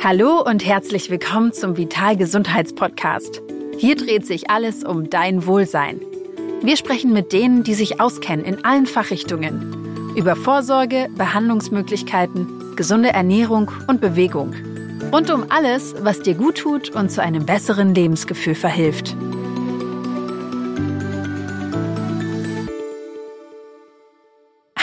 Hallo und herzlich willkommen zum Vital Gesundheitspodcast. Hier dreht sich alles um dein Wohlsein. Wir sprechen mit denen, die sich auskennen in allen Fachrichtungen. Über Vorsorge, Behandlungsmöglichkeiten, gesunde Ernährung und Bewegung. Rund um alles, was dir gut tut und zu einem besseren Lebensgefühl verhilft.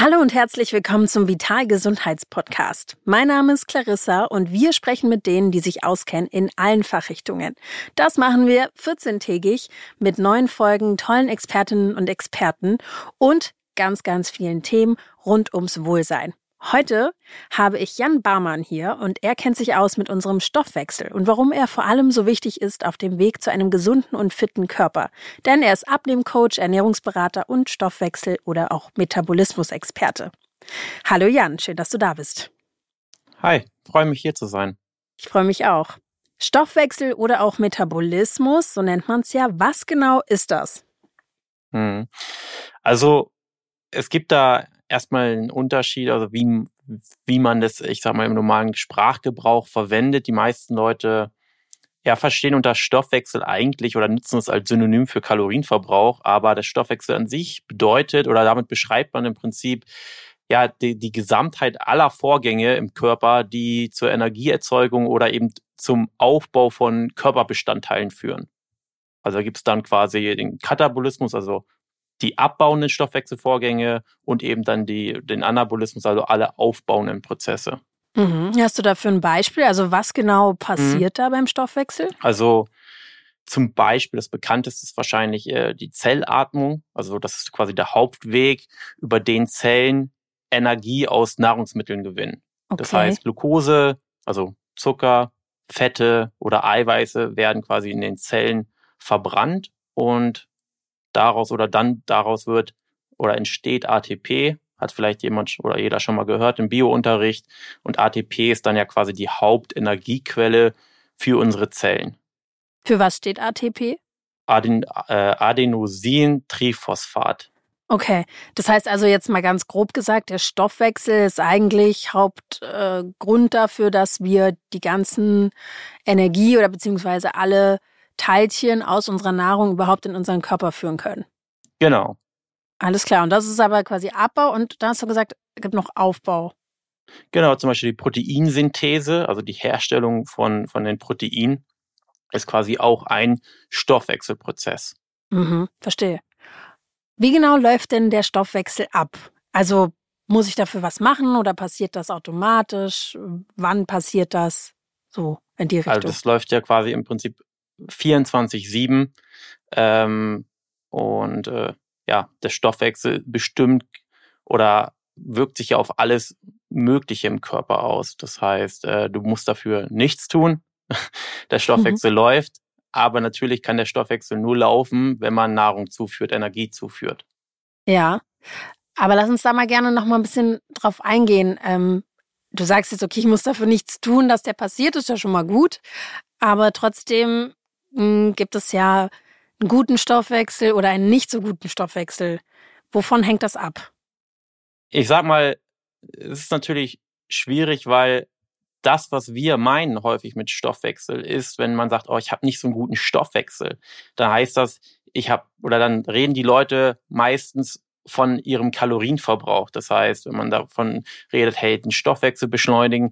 Hallo und herzlich willkommen zum Vital Gesundheitspodcast. Mein Name ist Clarissa und wir sprechen mit denen, die sich auskennen in allen Fachrichtungen. Das machen wir 14-tägig mit neuen Folgen, tollen Expertinnen und Experten und ganz, ganz vielen Themen rund ums Wohlsein. Heute habe ich Jan Barmann hier und er kennt sich aus mit unserem Stoffwechsel und warum er vor allem so wichtig ist auf dem Weg zu einem gesunden und fitten Körper. Denn er ist Abnehmcoach, Ernährungsberater und Stoffwechsel- oder auch Metabolismusexperte. Hallo Jan, schön, dass du da bist. Hi, freue mich hier zu sein. Ich freue mich auch. Stoffwechsel oder auch Metabolismus, so nennt man es ja. Was genau ist das? Hm. Also es gibt da erstmal einen Unterschied, also wie, wie man das, ich sag mal, im normalen Sprachgebrauch verwendet. Die meisten Leute ja, verstehen unter Stoffwechsel eigentlich oder nutzen es als Synonym für Kalorienverbrauch, aber der Stoffwechsel an sich bedeutet oder damit beschreibt man im Prinzip ja die, die Gesamtheit aller Vorgänge im Körper, die zur Energieerzeugung oder eben zum Aufbau von Körperbestandteilen führen. Also gibt es dann quasi den Katabolismus, also die abbauenden Stoffwechselvorgänge und eben dann die, den Anabolismus, also alle aufbauenden Prozesse. Mhm. Hast du dafür ein Beispiel? Also was genau passiert mhm. da beim Stoffwechsel? Also zum Beispiel das bekannteste ist wahrscheinlich äh, die Zellatmung. Also das ist quasi der Hauptweg, über den Zellen Energie aus Nahrungsmitteln gewinnen. Okay. Das heißt, Glucose, also Zucker, Fette oder Eiweiße werden quasi in den Zellen verbrannt und daraus oder dann daraus wird oder entsteht ATP, hat vielleicht jemand oder jeder schon mal gehört im Biounterricht. Und ATP ist dann ja quasi die Hauptenergiequelle für unsere Zellen. Für was steht ATP? Aden, äh, Adenosintriphosphat. Okay, das heißt also jetzt mal ganz grob gesagt, der Stoffwechsel ist eigentlich Hauptgrund äh, dafür, dass wir die ganzen Energie oder beziehungsweise alle Teilchen aus unserer Nahrung überhaupt in unseren Körper führen können. Genau. Alles klar. Und das ist aber quasi Abbau und da hast du gesagt, es gibt noch Aufbau. Genau, zum Beispiel die Proteinsynthese, also die Herstellung von, von den Proteinen, ist quasi auch ein Stoffwechselprozess. Mhm, verstehe. Wie genau läuft denn der Stoffwechsel ab? Also muss ich dafür was machen oder passiert das automatisch? Wann passiert das? So in die also Richtung. Also das läuft ja quasi im Prinzip 24-7. Ähm, und äh, ja, der Stoffwechsel bestimmt oder wirkt sich ja auf alles Mögliche im Körper aus. Das heißt, äh, du musst dafür nichts tun. der Stoffwechsel mhm. läuft, aber natürlich kann der Stoffwechsel nur laufen, wenn man Nahrung zuführt, Energie zuführt. Ja, aber lass uns da mal gerne noch mal ein bisschen drauf eingehen. Ähm, du sagst jetzt, okay, ich muss dafür nichts tun, dass der passiert, ist ja schon mal gut. Aber trotzdem gibt es ja einen guten Stoffwechsel oder einen nicht so guten Stoffwechsel. Wovon hängt das ab? Ich sag mal, es ist natürlich schwierig, weil das, was wir meinen häufig mit Stoffwechsel, ist, wenn man sagt, oh, ich habe nicht so einen guten Stoffwechsel, dann heißt das, ich habe, oder dann reden die Leute meistens von ihrem Kalorienverbrauch. Das heißt, wenn man davon redet, hey, den Stoffwechsel beschleunigen,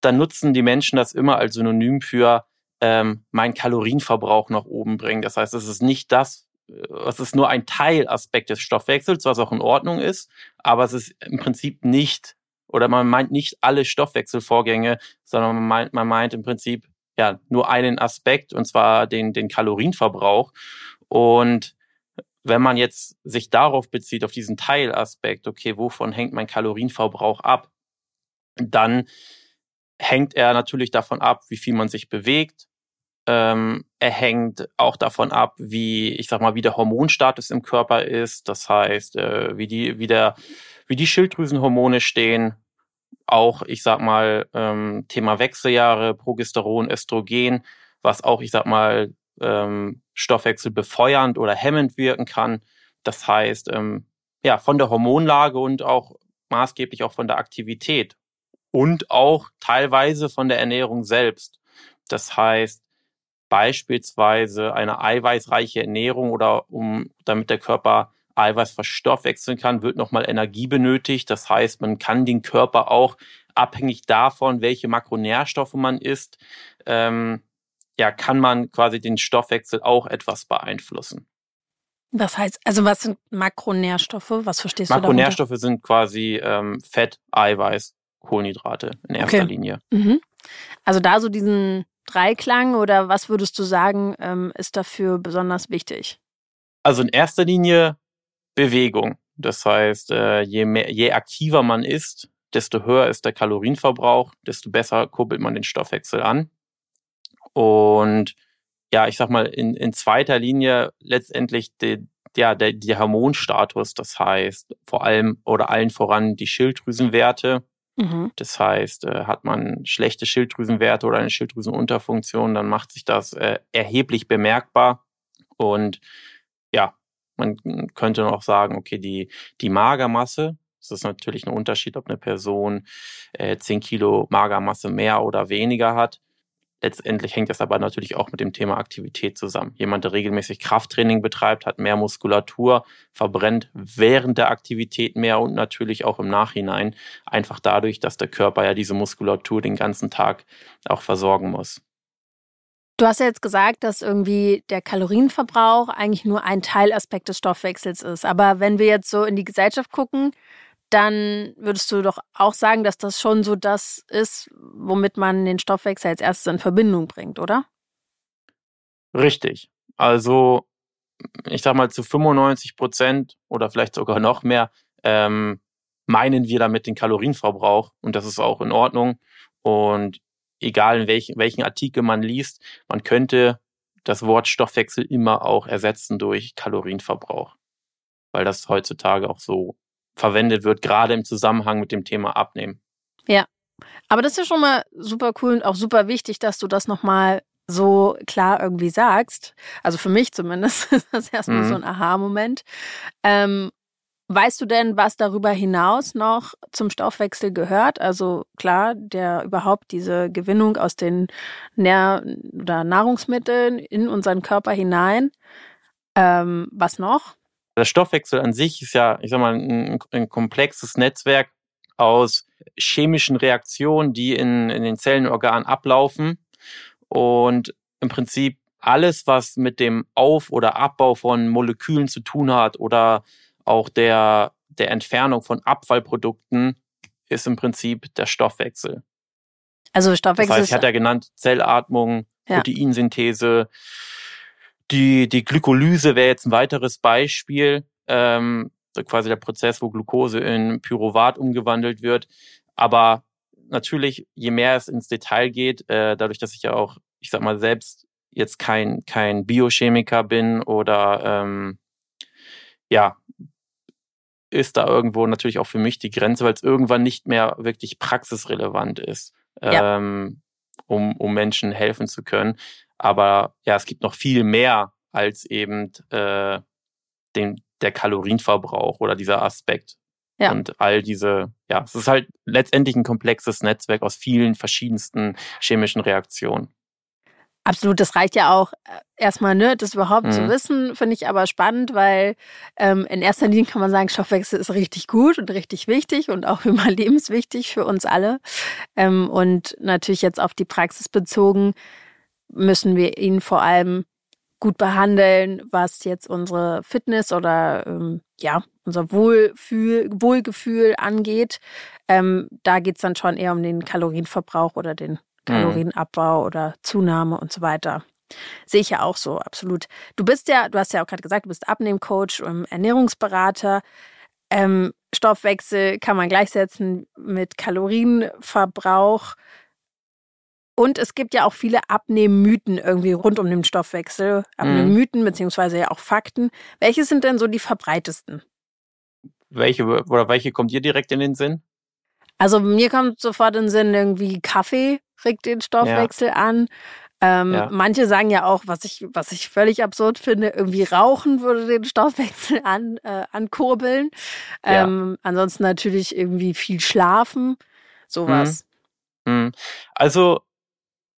dann nutzen die Menschen das immer als Synonym für, ähm, meinen Kalorienverbrauch nach oben bringen. Das heißt, es ist nicht das, äh, es ist nur ein Teilaspekt des Stoffwechsels, was auch in Ordnung ist, aber es ist im Prinzip nicht, oder man meint nicht alle Stoffwechselvorgänge, sondern man meint, man meint im Prinzip ja nur einen Aspekt, und zwar den, den Kalorienverbrauch. Und wenn man jetzt sich darauf bezieht, auf diesen Teilaspekt, okay, wovon hängt mein Kalorienverbrauch ab, dann hängt er natürlich davon ab, wie viel man sich bewegt, ähm, er hängt auch davon ab, wie, ich sag mal, wie der Hormonstatus im Körper ist. Das heißt, äh, wie die, wie der, wie die Schilddrüsenhormone stehen. Auch, ich sag mal, ähm, Thema Wechseljahre, Progesteron, Östrogen, was auch, ich sag mal, ähm, Stoffwechsel befeuernd oder hemmend wirken kann. Das heißt, ähm, ja, von der Hormonlage und auch maßgeblich auch von der Aktivität und auch teilweise von der Ernährung selbst. Das heißt, beispielsweise eine eiweißreiche Ernährung oder um, damit der Körper Eiweiß verstoffwechseln kann, wird nochmal Energie benötigt. Das heißt, man kann den Körper auch abhängig davon, welche Makronährstoffe man isst, ähm, ja, kann man quasi den Stoffwechsel auch etwas beeinflussen. Was heißt, also was sind Makronährstoffe? Was verstehst du Makronährstoffe sind quasi ähm, Fett, Eiweiß, Kohlenhydrate in erster okay. Linie. Mhm. Also da so diesen Dreiklang oder was würdest du sagen, ähm, ist dafür besonders wichtig? Also in erster Linie Bewegung. Das heißt, äh, je, mehr, je aktiver man ist, desto höher ist der Kalorienverbrauch, desto besser kurbelt man den Stoffwechsel an. Und ja, ich sag mal, in, in zweiter Linie letztendlich die, ja, der, der Hormonstatus, das heißt vor allem oder allen voran die Schilddrüsenwerte. Mhm. Das heißt, äh, hat man schlechte Schilddrüsenwerte oder eine Schilddrüsenunterfunktion, dann macht sich das äh, erheblich bemerkbar. Und ja, man könnte noch sagen, okay, die, die Magermasse, das ist natürlich ein Unterschied, ob eine Person äh, 10 Kilo Magermasse mehr oder weniger hat. Letztendlich hängt das aber natürlich auch mit dem Thema Aktivität zusammen. Jemand, der regelmäßig Krafttraining betreibt, hat mehr Muskulatur, verbrennt während der Aktivität mehr und natürlich auch im Nachhinein. Einfach dadurch, dass der Körper ja diese Muskulatur den ganzen Tag auch versorgen muss. Du hast ja jetzt gesagt, dass irgendwie der Kalorienverbrauch eigentlich nur ein Teilaspekt des Stoffwechsels ist. Aber wenn wir jetzt so in die Gesellschaft gucken, dann würdest du doch auch sagen, dass das schon so das ist, womit man den Stoffwechsel als erstes in Verbindung bringt, oder? Richtig. Also, ich sag mal, zu 95 Prozent oder vielleicht sogar noch mehr ähm, meinen wir damit den Kalorienverbrauch und das ist auch in Ordnung. Und egal in welchen, welchen Artikel man liest, man könnte das Wort Stoffwechsel immer auch ersetzen durch Kalorienverbrauch, weil das heutzutage auch so verwendet wird, gerade im Zusammenhang mit dem Thema Abnehmen. Ja, aber das ist ja schon mal super cool und auch super wichtig, dass du das nochmal so klar irgendwie sagst. Also für mich zumindest ist das erstmal mhm. so ein Aha-Moment. Ähm, weißt du denn, was darüber hinaus noch zum Stoffwechsel gehört? Also klar, der überhaupt diese Gewinnung aus den Nähr oder Nahrungsmitteln in unseren Körper hinein. Ähm, was noch? Der Stoffwechsel an sich ist ja, ich sag mal, ein, ein komplexes Netzwerk aus chemischen Reaktionen, die in, in den Zellenorganen ablaufen. Und im Prinzip alles, was mit dem Auf- oder Abbau von Molekülen zu tun hat oder auch der, der Entfernung von Abfallprodukten, ist im Prinzip der Stoffwechsel. Also Stoffwechsel. Das heißt, ich hatte ja genannt, Zellatmung, ja. Proteinsynthese, die, die Glykolyse wäre jetzt ein weiteres Beispiel, ähm, quasi der Prozess, wo Glucose in Pyruvat umgewandelt wird. Aber natürlich, je mehr es ins Detail geht, äh, dadurch, dass ich ja auch, ich sag mal, selbst jetzt kein, kein Biochemiker bin oder ähm, ja, ist da irgendwo natürlich auch für mich die Grenze, weil es irgendwann nicht mehr wirklich praxisrelevant ist, ja. ähm, um, um Menschen helfen zu können. Aber ja, es gibt noch viel mehr als eben äh, den, der Kalorienverbrauch oder dieser Aspekt. Ja. Und all diese, ja, es ist halt letztendlich ein komplexes Netzwerk aus vielen verschiedensten chemischen Reaktionen. Absolut, das reicht ja auch äh, erstmal, ne, das überhaupt mhm. zu wissen, finde ich aber spannend, weil ähm, in erster Linie kann man sagen, Stoffwechsel ist richtig gut und richtig wichtig und auch überlebenswichtig für uns alle. Ähm, und natürlich jetzt auf die Praxis bezogen, müssen wir ihn vor allem gut behandeln, was jetzt unsere Fitness oder ähm, ja, unser Wohlfühl, Wohlgefühl angeht. Ähm, da geht's dann schon eher um den Kalorienverbrauch oder den mhm. Kalorienabbau oder Zunahme und so weiter. Sehe ich ja auch so, absolut. Du bist ja, du hast ja auch gerade gesagt, du bist Abnehmcoach und Ernährungsberater. Ähm, Stoffwechsel kann man gleichsetzen mit Kalorienverbrauch. Und es gibt ja auch viele Abnehmmythen irgendwie rund um den Stoffwechsel. Abnehmmythen mhm. beziehungsweise ja auch Fakten. Welche sind denn so die verbreitesten? Welche oder welche kommt dir direkt in den Sinn? Also mir kommt sofort in den Sinn irgendwie Kaffee regt den Stoffwechsel ja. an. Ähm, ja. Manche sagen ja auch, was ich, was ich völlig absurd finde, irgendwie Rauchen würde den Stoffwechsel an, äh, ankurbeln. Ähm, ja. Ansonsten natürlich irgendwie viel Schlafen sowas. Hm. Also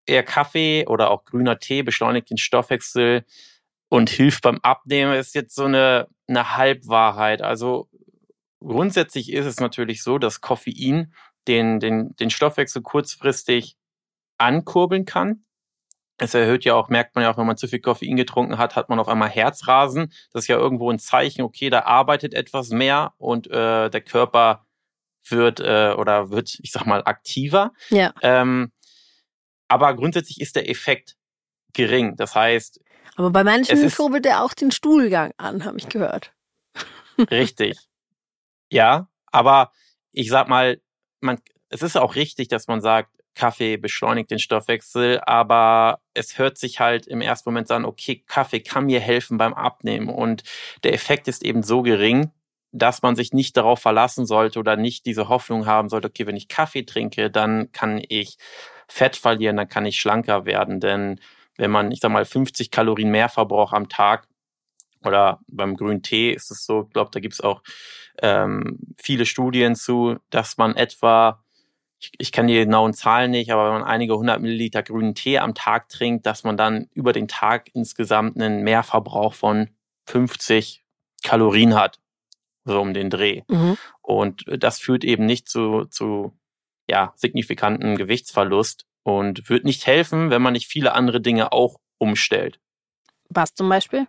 eher Kaffee oder auch grüner Tee beschleunigt den Stoffwechsel und hilft beim Abnehmen, ist jetzt so eine, eine Halbwahrheit. Also grundsätzlich ist es natürlich so, dass Koffein den, den, den Stoffwechsel kurzfristig ankurbeln kann. Es erhöht ja auch, merkt man ja auch, wenn man zu viel Koffein getrunken hat, hat man auf einmal Herzrasen. Das ist ja irgendwo ein Zeichen, okay, da arbeitet etwas mehr und äh, der Körper wird äh, oder wird, ich sag mal, aktiver. Ja. Ähm, aber grundsätzlich ist der Effekt gering. Das heißt. Aber bei manchen kurbelt er auch den Stuhlgang an, habe ich gehört. Richtig. Ja, aber ich sag mal, man, es ist auch richtig, dass man sagt, Kaffee beschleunigt den Stoffwechsel, aber es hört sich halt im ersten Moment an, okay, Kaffee kann mir helfen beim Abnehmen und der Effekt ist eben so gering, dass man sich nicht darauf verlassen sollte oder nicht diese Hoffnung haben sollte, okay, wenn ich Kaffee trinke, dann kann ich Fett verlieren, dann kann ich schlanker werden. Denn wenn man, ich sag mal, 50 Kalorien mehr verbraucht am Tag oder beim grünen Tee ist es so, ich glaube, da gibt es auch ähm, viele Studien zu, dass man etwa, ich, ich kann die genauen Zahlen nicht, aber wenn man einige hundert Milliliter grünen Tee am Tag trinkt, dass man dann über den Tag insgesamt einen Mehrverbrauch von 50 Kalorien hat, so um den Dreh. Mhm. Und das führt eben nicht zu, zu ja, signifikanten Gewichtsverlust und wird nicht helfen, wenn man nicht viele andere Dinge auch umstellt. Was zum Beispiel?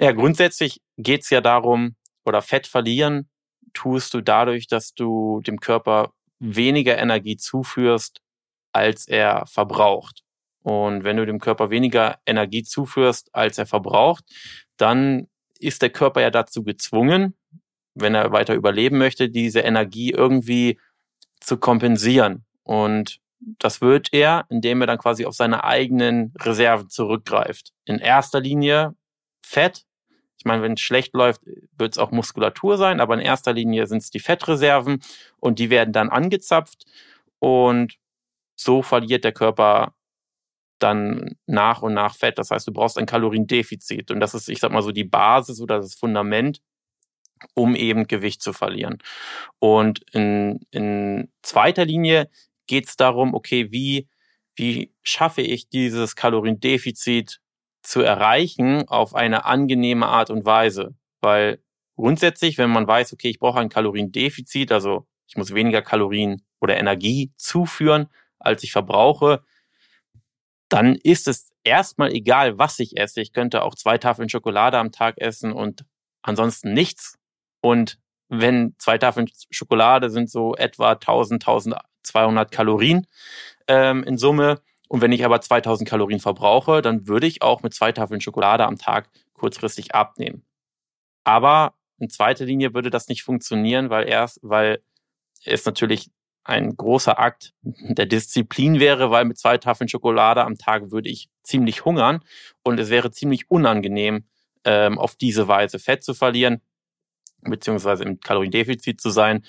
Ja, grundsätzlich geht es ja darum, oder Fett verlieren tust du dadurch, dass du dem Körper weniger Energie zuführst, als er verbraucht. Und wenn du dem Körper weniger Energie zuführst, als er verbraucht, dann ist der Körper ja dazu gezwungen, wenn er weiter überleben möchte, diese Energie irgendwie zu kompensieren. Und das wird er, indem er dann quasi auf seine eigenen Reserven zurückgreift. In erster Linie Fett. Ich meine, wenn es schlecht läuft, wird es auch Muskulatur sein, aber in erster Linie sind es die Fettreserven und die werden dann angezapft und so verliert der Körper dann nach und nach Fett. Das heißt, du brauchst ein Kaloriendefizit und das ist, ich sag mal so, die Basis oder das Fundament, um eben Gewicht zu verlieren. Und in, in zweiter Linie geht es darum, okay, wie, wie schaffe ich dieses Kaloriendefizit zu erreichen auf eine angenehme Art und Weise? Weil grundsätzlich, wenn man weiß, okay, ich brauche ein Kaloriendefizit, also ich muss weniger Kalorien oder Energie zuführen, als ich verbrauche, dann ist es erstmal egal, was ich esse. Ich könnte auch zwei Tafeln Schokolade am Tag essen und ansonsten nichts. Und wenn zwei Tafeln Schokolade sind so etwa 1000, 1200 Kalorien ähm, in Summe. Und wenn ich aber 2000 Kalorien verbrauche, dann würde ich auch mit zwei Tafeln Schokolade am Tag kurzfristig abnehmen. Aber in zweiter Linie würde das nicht funktionieren, weil erst, weil es natürlich ein großer Akt der Disziplin wäre, weil mit zwei Tafeln Schokolade am Tag würde ich ziemlich hungern und es wäre ziemlich unangenehm, ähm, auf diese Weise Fett zu verlieren beziehungsweise im Kaloriendefizit zu sein.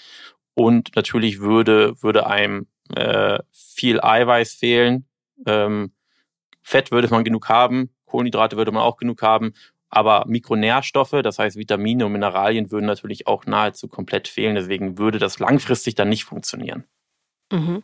Und natürlich würde, würde einem äh, viel Eiweiß fehlen. Ähm, Fett würde man genug haben, Kohlenhydrate würde man auch genug haben, aber Mikronährstoffe, das heißt Vitamine und Mineralien, würden natürlich auch nahezu komplett fehlen. Deswegen würde das langfristig dann nicht funktionieren. Mhm.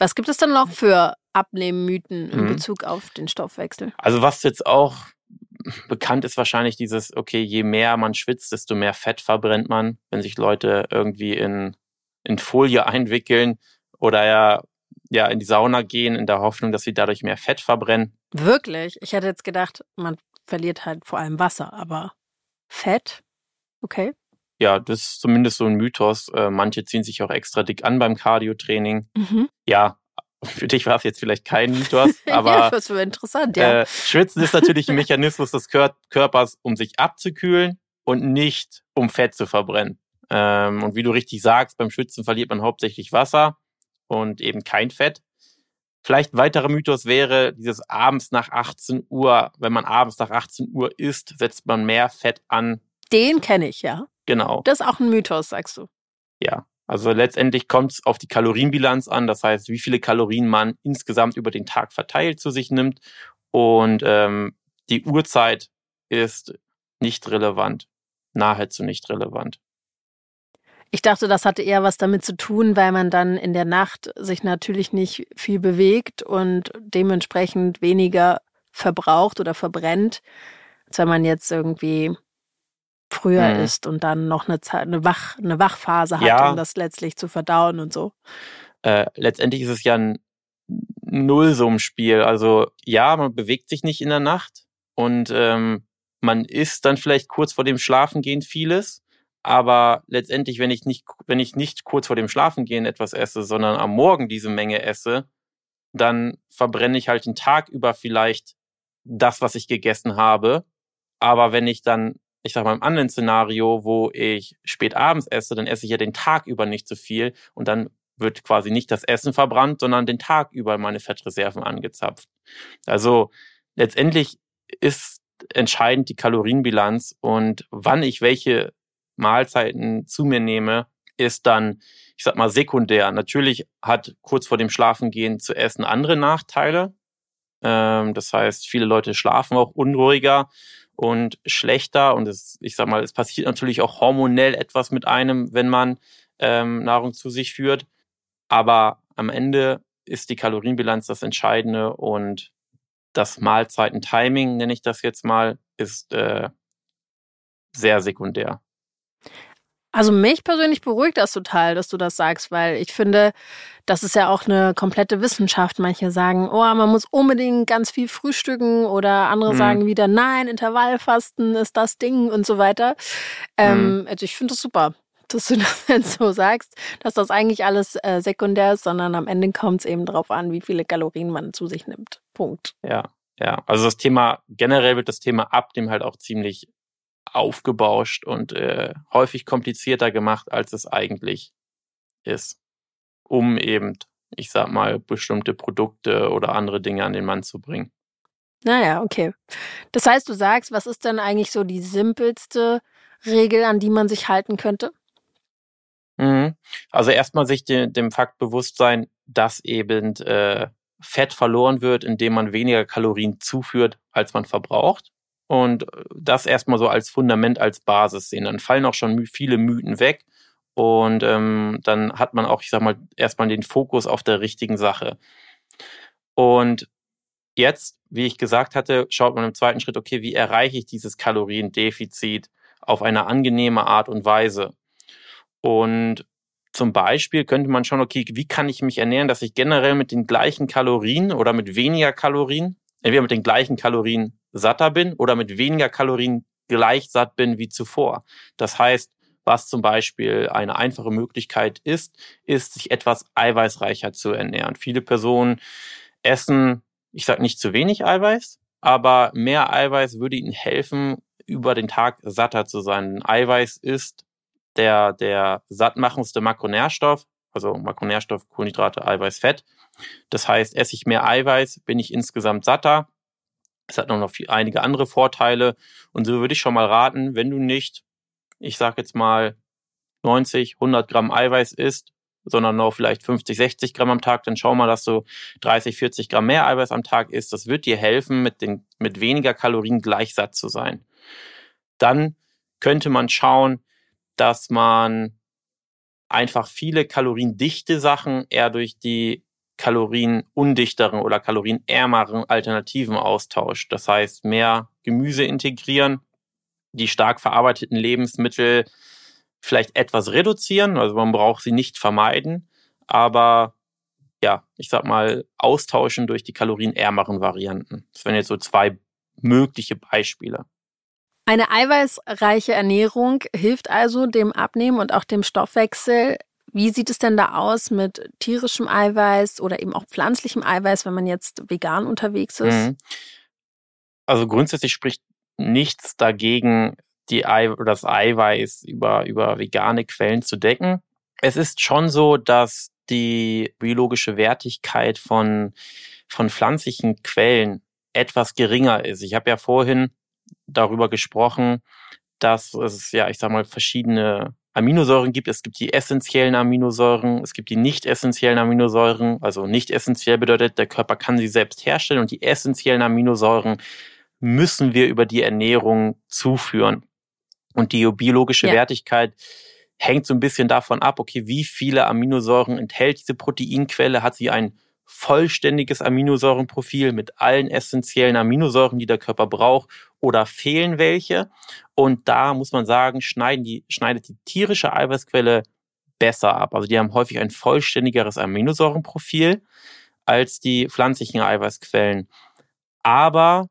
Was gibt es dann noch für Abnehmmythen in mhm. Bezug auf den Stoffwechsel? Also was jetzt auch bekannt ist wahrscheinlich dieses, okay, je mehr man schwitzt, desto mehr Fett verbrennt man, wenn sich Leute irgendwie in, in Folie einwickeln oder ja, ja in die Sauna gehen, in der Hoffnung, dass sie dadurch mehr Fett verbrennen. Wirklich? Ich hätte jetzt gedacht, man verliert halt vor allem Wasser, aber Fett? Okay. Ja, das ist zumindest so ein Mythos. Äh, manche ziehen sich auch extra dick an beim Cardio-Training. Mhm. Ja, für dich war es jetzt vielleicht kein Mythos, aber ja, das wäre interessant, ja. Äh, Schwitzen ist natürlich ein Mechanismus des Kör Körpers, um sich abzukühlen und nicht um Fett zu verbrennen. Ähm, und wie du richtig sagst, beim Schwitzen verliert man hauptsächlich Wasser und eben kein Fett. Vielleicht ein weiterer Mythos wäre dieses abends nach 18 Uhr, wenn man abends nach 18 Uhr isst, setzt man mehr Fett an. Den kenne ich, ja. Genau. Das ist auch ein Mythos, sagst du. Ja. Also letztendlich kommt es auf die Kalorienbilanz an, das heißt, wie viele Kalorien man insgesamt über den Tag verteilt zu sich nimmt. Und ähm, die Uhrzeit ist nicht relevant, nahezu nicht relevant. Ich dachte, das hatte eher was damit zu tun, weil man dann in der Nacht sich natürlich nicht viel bewegt und dementsprechend weniger verbraucht oder verbrennt, als wenn man jetzt irgendwie früher mhm. isst und dann noch eine, Zeit, eine, Wach, eine Wachphase hat, ja. um das letztlich zu verdauen und so. Äh, letztendlich ist es ja ein Nullsummenspiel. Also ja, man bewegt sich nicht in der Nacht und ähm, man isst dann vielleicht kurz vor dem Schlafengehen vieles, aber letztendlich, wenn ich nicht, wenn ich nicht kurz vor dem Schlafengehen etwas esse, sondern am Morgen diese Menge esse, dann verbrenne ich halt den Tag über vielleicht das, was ich gegessen habe. Aber wenn ich dann, ich sag mal, im anderen Szenario, wo ich spät abends esse, dann esse ich ja den Tag über nicht so viel und dann wird quasi nicht das Essen verbrannt, sondern den Tag über meine Fettreserven angezapft. Also letztendlich ist entscheidend die Kalorienbilanz und wann ich welche Mahlzeiten zu mir nehme, ist dann, ich sag mal, sekundär. Natürlich hat kurz vor dem Schlafengehen zu essen andere Nachteile. Ähm, das heißt, viele Leute schlafen auch unruhiger und schlechter. Und es, ich sag mal, es passiert natürlich auch hormonell etwas mit einem, wenn man ähm, Nahrung zu sich führt. Aber am Ende ist die Kalorienbilanz das Entscheidende und das Mahlzeiten-Timing, nenne ich das jetzt mal, ist äh, sehr sekundär. Also mich persönlich beruhigt das total, dass du das sagst, weil ich finde, das ist ja auch eine komplette Wissenschaft. Manche sagen, oh, man muss unbedingt ganz viel frühstücken oder andere mhm. sagen wieder, nein, Intervallfasten ist das Ding und so weiter. Ähm, mhm. Also ich finde das super, dass du das jetzt so sagst, dass das eigentlich alles äh, sekundär ist, sondern am Ende kommt es eben darauf an, wie viele Kalorien man zu sich nimmt. Punkt. Ja, ja. Also das Thema, generell wird das Thema Abnehmen halt auch ziemlich aufgebauscht und äh, häufig komplizierter gemacht, als es eigentlich ist, um eben, ich sag mal, bestimmte Produkte oder andere Dinge an den Mann zu bringen. Naja, okay. Das heißt, du sagst, was ist denn eigentlich so die simpelste Regel, an die man sich halten könnte? Mhm. Also erstmal sich de dem Fakt bewusst sein, dass eben äh, Fett verloren wird, indem man weniger Kalorien zuführt, als man verbraucht und das erstmal so als Fundament, als Basis sehen. Dann fallen auch schon viele Mythen weg und ähm, dann hat man auch, ich sag mal, erstmal den Fokus auf der richtigen Sache. Und jetzt, wie ich gesagt hatte, schaut man im zweiten Schritt, okay, wie erreiche ich dieses Kaloriendefizit auf eine angenehme Art und Weise? Und zum Beispiel könnte man schauen, okay, wie kann ich mich ernähren, dass ich generell mit den gleichen Kalorien oder mit weniger Kalorien, entweder mit den gleichen Kalorien satter bin oder mit weniger Kalorien gleich satt bin wie zuvor. Das heißt, was zum Beispiel eine einfache Möglichkeit ist, ist, sich etwas eiweißreicher zu ernähren. Viele Personen essen, ich sage nicht zu wenig Eiweiß, aber mehr Eiweiß würde ihnen helfen, über den Tag satter zu sein. Eiweiß ist der, der sattmachendste Makronährstoff, also Makronährstoff, Kohlenhydrate, Eiweiß, Fett. Das heißt, esse ich mehr Eiweiß, bin ich insgesamt satter es hat noch viel, einige andere Vorteile. Und so würde ich schon mal raten, wenn du nicht, ich sag jetzt mal, 90, 100 Gramm Eiweiß isst, sondern nur vielleicht 50, 60 Gramm am Tag, dann schau mal, dass du 30, 40 Gramm mehr Eiweiß am Tag isst. Das wird dir helfen, mit, den, mit weniger Kalorien gleich satt zu sein. Dann könnte man schauen, dass man einfach viele kaloriendichte Sachen eher durch die kalorienundichteren oder kalorienärmeren Alternativen austauscht. Das heißt, mehr Gemüse integrieren, die stark verarbeiteten Lebensmittel vielleicht etwas reduzieren, also man braucht sie nicht vermeiden, aber ja, ich sag mal, austauschen durch die kalorienärmeren Varianten. Das wären jetzt so zwei mögliche Beispiele. Eine eiweißreiche Ernährung hilft also dem Abnehmen und auch dem Stoffwechsel. Wie sieht es denn da aus mit tierischem Eiweiß oder eben auch pflanzlichem Eiweiß, wenn man jetzt vegan unterwegs ist? Mhm. Also grundsätzlich spricht nichts dagegen, die Ei das Eiweiß über, über vegane Quellen zu decken. Es ist schon so, dass die biologische Wertigkeit von, von pflanzlichen Quellen etwas geringer ist. Ich habe ja vorhin darüber gesprochen, dass es ja, ich sag mal, verschiedene Aminosäuren gibt. Es gibt die essentiellen Aminosäuren, es gibt die nicht essentiellen Aminosäuren. Also nicht essentiell bedeutet, der Körper kann sie selbst herstellen und die essentiellen Aminosäuren müssen wir über die Ernährung zuführen. Und die biologische ja. Wertigkeit hängt so ein bisschen davon ab, okay, wie viele Aminosäuren enthält diese Proteinquelle? Hat sie ein vollständiges Aminosäurenprofil mit allen essentiellen Aminosäuren, die der Körper braucht, oder fehlen welche? Und da muss man sagen, schneiden die, schneidet die tierische Eiweißquelle besser ab. Also die haben häufig ein vollständigeres Aminosäurenprofil als die pflanzlichen Eiweißquellen. Aber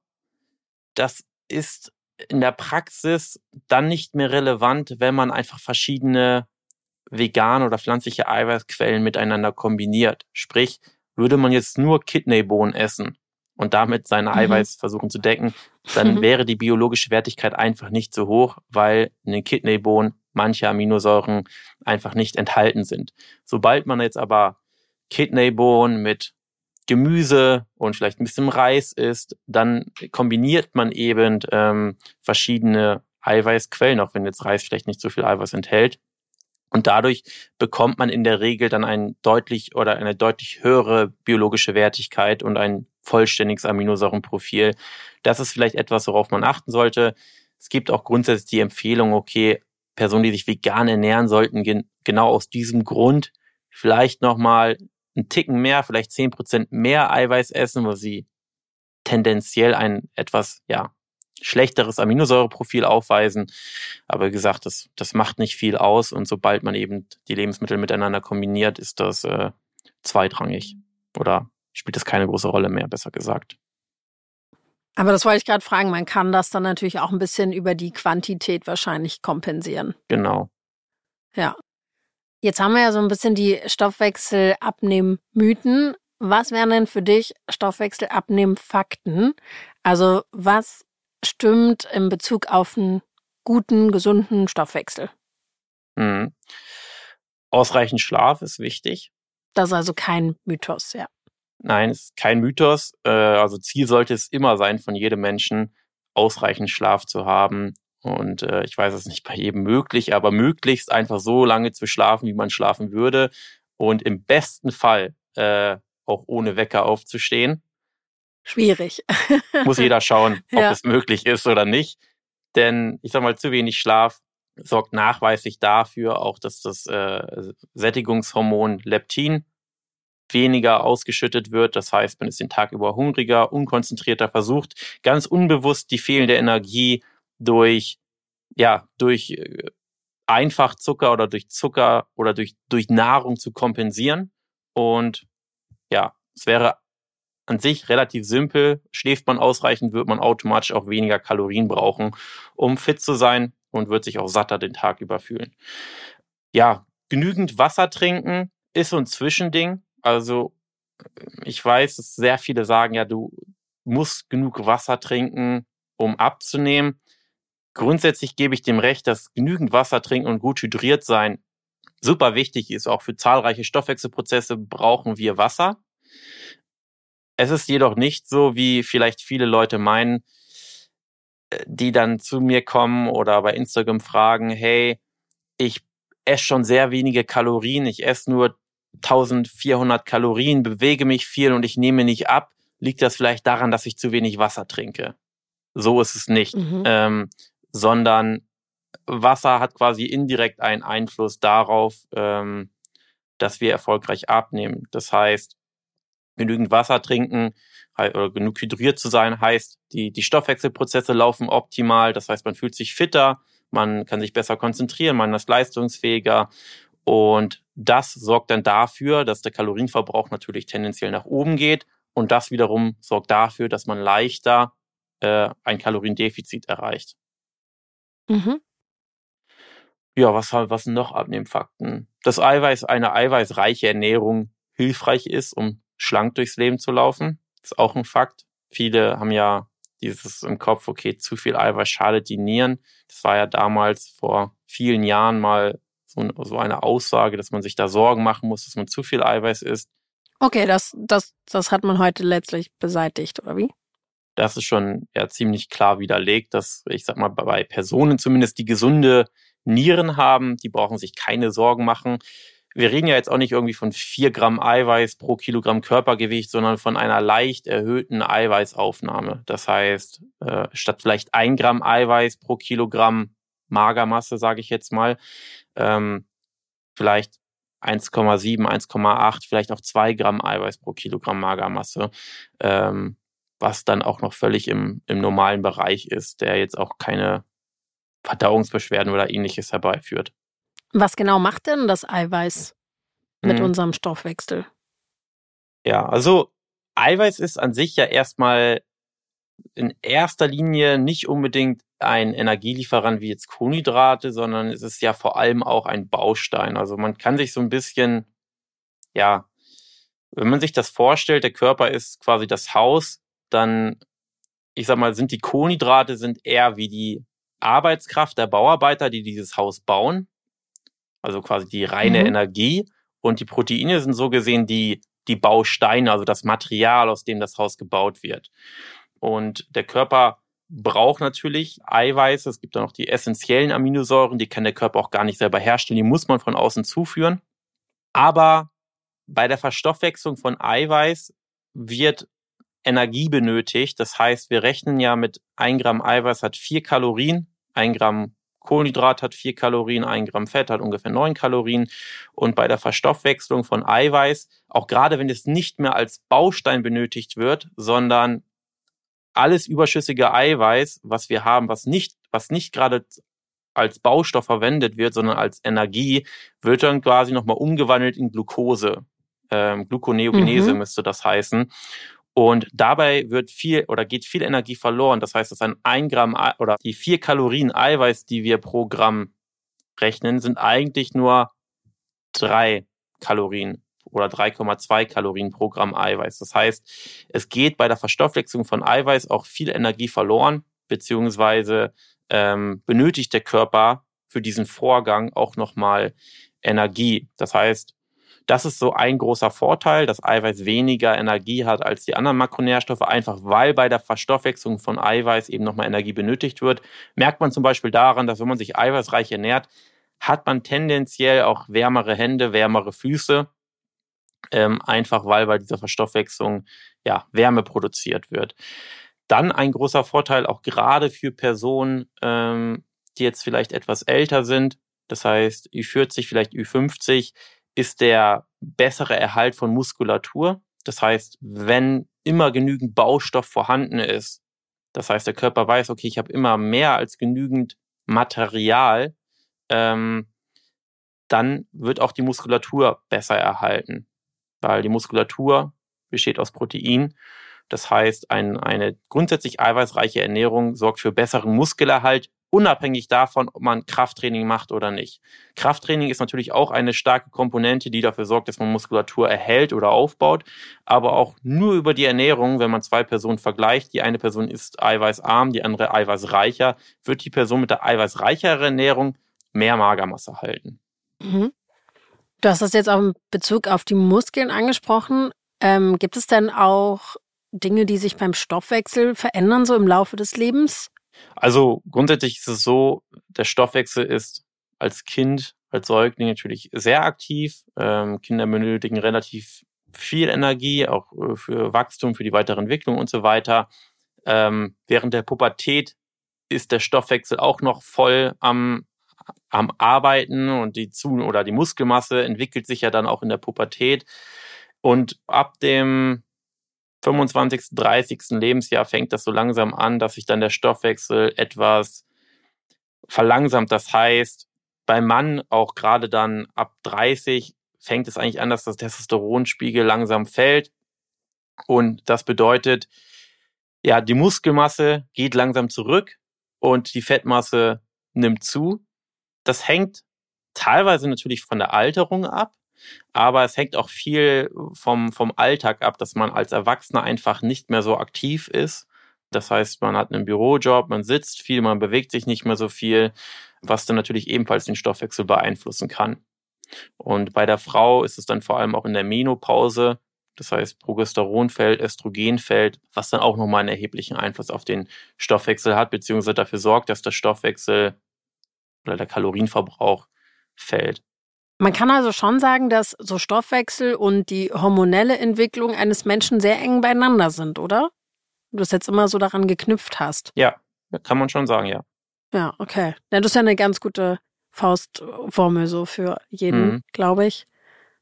das ist in der Praxis dann nicht mehr relevant, wenn man einfach verschiedene vegane oder pflanzliche Eiweißquellen miteinander kombiniert. Sprich, würde man jetzt nur Kidneybohnen essen und damit seine mhm. Eiweiß versuchen zu decken, dann wäre die biologische Wertigkeit einfach nicht so hoch, weil in den Kidneybohnen manche Aminosäuren einfach nicht enthalten sind. Sobald man jetzt aber Kidneybohnen mit Gemüse und vielleicht ein bisschen Reis isst, dann kombiniert man eben ähm, verschiedene Eiweißquellen, auch wenn jetzt Reis vielleicht nicht so viel Eiweiß enthält. Und dadurch bekommt man in der Regel dann ein deutlich oder eine deutlich höhere biologische Wertigkeit und ein vollständiges Aminosäurenprofil. Das ist vielleicht etwas, worauf man achten sollte. Es gibt auch grundsätzlich die Empfehlung, okay, Personen, die sich vegan ernähren sollten, gen genau aus diesem Grund vielleicht nochmal einen Ticken mehr, vielleicht zehn Prozent mehr Eiweiß essen, wo sie tendenziell ein etwas, ja, schlechteres Aminosäureprofil aufweisen. Aber wie gesagt, das, das macht nicht viel aus und sobald man eben die Lebensmittel miteinander kombiniert, ist das äh, zweitrangig oder spielt das keine große Rolle mehr, besser gesagt. Aber das wollte ich gerade fragen, man kann das dann natürlich auch ein bisschen über die Quantität wahrscheinlich kompensieren. Genau. Ja. Jetzt haben wir ja so ein bisschen die Stoffwechselabnehmen-Mythen. Was wären denn für dich Stoffwechselabnehmen-Fakten? Also was stimmt in Bezug auf einen guten, gesunden Stoffwechsel? Mhm. Ausreichend Schlaf ist wichtig. Das ist also kein Mythos, ja. Nein, es ist kein Mythos. Äh, also Ziel sollte es immer sein, von jedem Menschen ausreichend Schlaf zu haben. Und äh, ich weiß es nicht bei jedem möglich, aber möglichst einfach so lange zu schlafen, wie man schlafen würde. Und im besten Fall äh, auch ohne Wecker aufzustehen. Schwierig. Muss jeder schauen, ob ja. es möglich ist oder nicht. Denn ich sag mal, zu wenig Schlaf sorgt nachweislich dafür auch, dass das äh, Sättigungshormon Leptin weniger ausgeschüttet wird. Das heißt, man ist den Tag über hungriger, unkonzentrierter, versucht ganz unbewusst die fehlende Energie durch, ja, durch äh, Einfachzucker oder durch Zucker oder durch, durch Nahrung zu kompensieren. Und ja, es wäre an sich relativ simpel. Schläft man ausreichend, wird man automatisch auch weniger Kalorien brauchen, um fit zu sein und wird sich auch satter den Tag über fühlen. Ja, genügend Wasser trinken ist so ein Zwischending. Also ich weiß, dass sehr viele sagen, ja, du musst genug Wasser trinken, um abzunehmen. Grundsätzlich gebe ich dem recht, dass genügend Wasser trinken und gut hydriert sein super wichtig ist. Auch für zahlreiche Stoffwechselprozesse brauchen wir Wasser. Es ist jedoch nicht so, wie vielleicht viele Leute meinen, äh, die dann zu mir kommen oder bei Instagram fragen, hey, ich esse schon sehr wenige Kalorien, ich esse nur 1400 Kalorien, bewege mich viel und ich nehme nicht ab. Liegt das vielleicht daran, dass ich zu wenig Wasser trinke? So ist es nicht, mhm. ähm, sondern Wasser hat quasi indirekt einen Einfluss darauf, ähm, dass wir erfolgreich abnehmen. Das heißt, genügend Wasser trinken oder genug hydriert zu sein, heißt, die, die Stoffwechselprozesse laufen optimal. Das heißt, man fühlt sich fitter, man kann sich besser konzentrieren, man ist leistungsfähiger. Und das sorgt dann dafür, dass der Kalorienverbrauch natürlich tendenziell nach oben geht. Und das wiederum sorgt dafür, dass man leichter äh, ein Kaloriendefizit erreicht. Mhm. Ja, was, was noch Abnehmfakten? Dass Eiweiß eine eiweißreiche Ernährung hilfreich ist, um schlank durchs Leben zu laufen. ist auch ein Fakt. Viele haben ja dieses im Kopf, okay, zu viel Eiweiß schadet die Nieren. Das war ja damals vor vielen Jahren mal so, eine Aussage, dass man sich da Sorgen machen muss, dass man zu viel Eiweiß isst. Okay, das, das, das hat man heute letztlich beseitigt, oder wie? Das ist schon ja ziemlich klar widerlegt, dass ich sag mal bei Personen zumindest die gesunde Nieren haben, die brauchen sich keine Sorgen machen. Wir reden ja jetzt auch nicht irgendwie von vier Gramm Eiweiß pro Kilogramm Körpergewicht, sondern von einer leicht erhöhten Eiweißaufnahme. Das heißt, äh, statt vielleicht ein Gramm Eiweiß pro Kilogramm Magermasse, sage ich jetzt mal, ähm, vielleicht 1,7, 1,8, vielleicht auch zwei Gramm Eiweiß pro Kilogramm Magermasse, ähm, was dann auch noch völlig im, im normalen Bereich ist, der jetzt auch keine Verdauungsbeschwerden oder ähnliches herbeiführt. Was genau macht denn das Eiweiß mit mhm. unserem Stoffwechsel? Ja, also Eiweiß ist an sich ja erstmal in erster Linie nicht unbedingt ein Energielieferant wie jetzt Kohlenhydrate, sondern es ist ja vor allem auch ein Baustein. Also man kann sich so ein bisschen, ja, wenn man sich das vorstellt, der Körper ist quasi das Haus, dann, ich sag mal, sind die Kohlenhydrate sind eher wie die Arbeitskraft der Bauarbeiter, die dieses Haus bauen. Also quasi die reine mhm. Energie. Und die Proteine sind so gesehen die, die Bausteine, also das Material, aus dem das Haus gebaut wird. Und der Körper braucht natürlich Eiweiße. Es gibt dann noch die essentiellen Aminosäuren, die kann der Körper auch gar nicht selber herstellen. Die muss man von außen zuführen. Aber bei der Verstoffwechslung von Eiweiß wird Energie benötigt. Das heißt, wir rechnen ja mit ein Gramm Eiweiß hat vier Kalorien, ein Gramm Kohlenhydrat hat vier Kalorien, ein Gramm Fett hat ungefähr neun Kalorien. Und bei der Verstoffwechslung von Eiweiß, auch gerade wenn es nicht mehr als Baustein benötigt wird, sondern alles überschüssige Eiweiß, was wir haben, was nicht, was nicht gerade als Baustoff verwendet wird, sondern als Energie, wird dann quasi nochmal umgewandelt in Glucose. Ähm, Gluconeogenese mhm. müsste das heißen. Und dabei wird viel oder geht viel Energie verloren. Das heißt, dass ein 1 Gramm oder die vier Kalorien Eiweiß, die wir pro Gramm rechnen, sind eigentlich nur drei Kalorien oder 3,2 Kalorien pro Gramm Eiweiß. Das heißt, es geht bei der Verstoffwechslung von Eiweiß auch viel Energie verloren, beziehungsweise ähm, benötigt der Körper für diesen Vorgang auch nochmal Energie. Das heißt, das ist so ein großer Vorteil, dass Eiweiß weniger Energie hat als die anderen Makronährstoffe, einfach weil bei der Verstoffwechslung von Eiweiß eben nochmal Energie benötigt wird. Merkt man zum Beispiel daran, dass wenn man sich eiweißreich ernährt, hat man tendenziell auch wärmere Hände, wärmere Füße, ähm, einfach weil bei dieser Verstoffwechslung ja Wärme produziert wird. Dann ein großer Vorteil auch gerade für Personen, ähm, die jetzt vielleicht etwas älter sind, das heißt Ü40, vielleicht Ü50, ist der bessere Erhalt von Muskulatur. Das heißt, wenn immer genügend Baustoff vorhanden ist, das heißt, der Körper weiß, okay, ich habe immer mehr als genügend Material, ähm, dann wird auch die Muskulatur besser erhalten, weil die Muskulatur besteht aus Protein. Das heißt, ein, eine grundsätzlich eiweißreiche Ernährung sorgt für besseren Muskelerhalt unabhängig davon, ob man Krafttraining macht oder nicht. Krafttraining ist natürlich auch eine starke Komponente, die dafür sorgt, dass man Muskulatur erhält oder aufbaut, aber auch nur über die Ernährung, wenn man zwei Personen vergleicht, die eine Person ist eiweißarm, die andere eiweißreicher, wird die Person mit der eiweißreicheren Ernährung mehr Magermasse halten. Mhm. Du hast das jetzt auch in Bezug auf die Muskeln angesprochen. Ähm, gibt es denn auch Dinge, die sich beim Stoffwechsel verändern, so im Laufe des Lebens? Also grundsätzlich ist es so, der Stoffwechsel ist als Kind, als Säugling natürlich sehr aktiv. Ähm, Kinder benötigen relativ viel Energie, auch äh, für Wachstum, für die weitere Entwicklung und so weiter. Ähm, während der Pubertät ist der Stoffwechsel auch noch voll am, am Arbeiten und die Zu- oder die Muskelmasse entwickelt sich ja dann auch in der Pubertät. Und ab dem 25., 30. Lebensjahr fängt das so langsam an, dass sich dann der Stoffwechsel etwas verlangsamt. Das heißt, beim Mann auch gerade dann ab 30 fängt es eigentlich an, dass das Testosteronspiegel langsam fällt. Und das bedeutet, ja, die Muskelmasse geht langsam zurück und die Fettmasse nimmt zu. Das hängt teilweise natürlich von der Alterung ab. Aber es hängt auch viel vom, vom Alltag ab, dass man als Erwachsener einfach nicht mehr so aktiv ist. Das heißt, man hat einen Bürojob, man sitzt viel, man bewegt sich nicht mehr so viel. was dann natürlich ebenfalls den Stoffwechsel beeinflussen kann. Und bei der Frau ist es dann vor allem auch in der Menopause, das heißt Progesteron fällt, Östrogen fällt, was dann auch nochmal einen erheblichen Einfluss auf den Stoffwechsel hat, beziehungsweise dafür sorgt, dass der Stoffwechsel oder der Kalorienverbrauch fällt. Man kann also schon sagen, dass so Stoffwechsel und die hormonelle Entwicklung eines Menschen sehr eng beieinander sind, oder? Du es jetzt immer so daran geknüpft hast. Ja, kann man schon sagen, ja. Ja, okay. Ja, das ist ja eine ganz gute Faustformel so für jeden, mhm. glaube ich.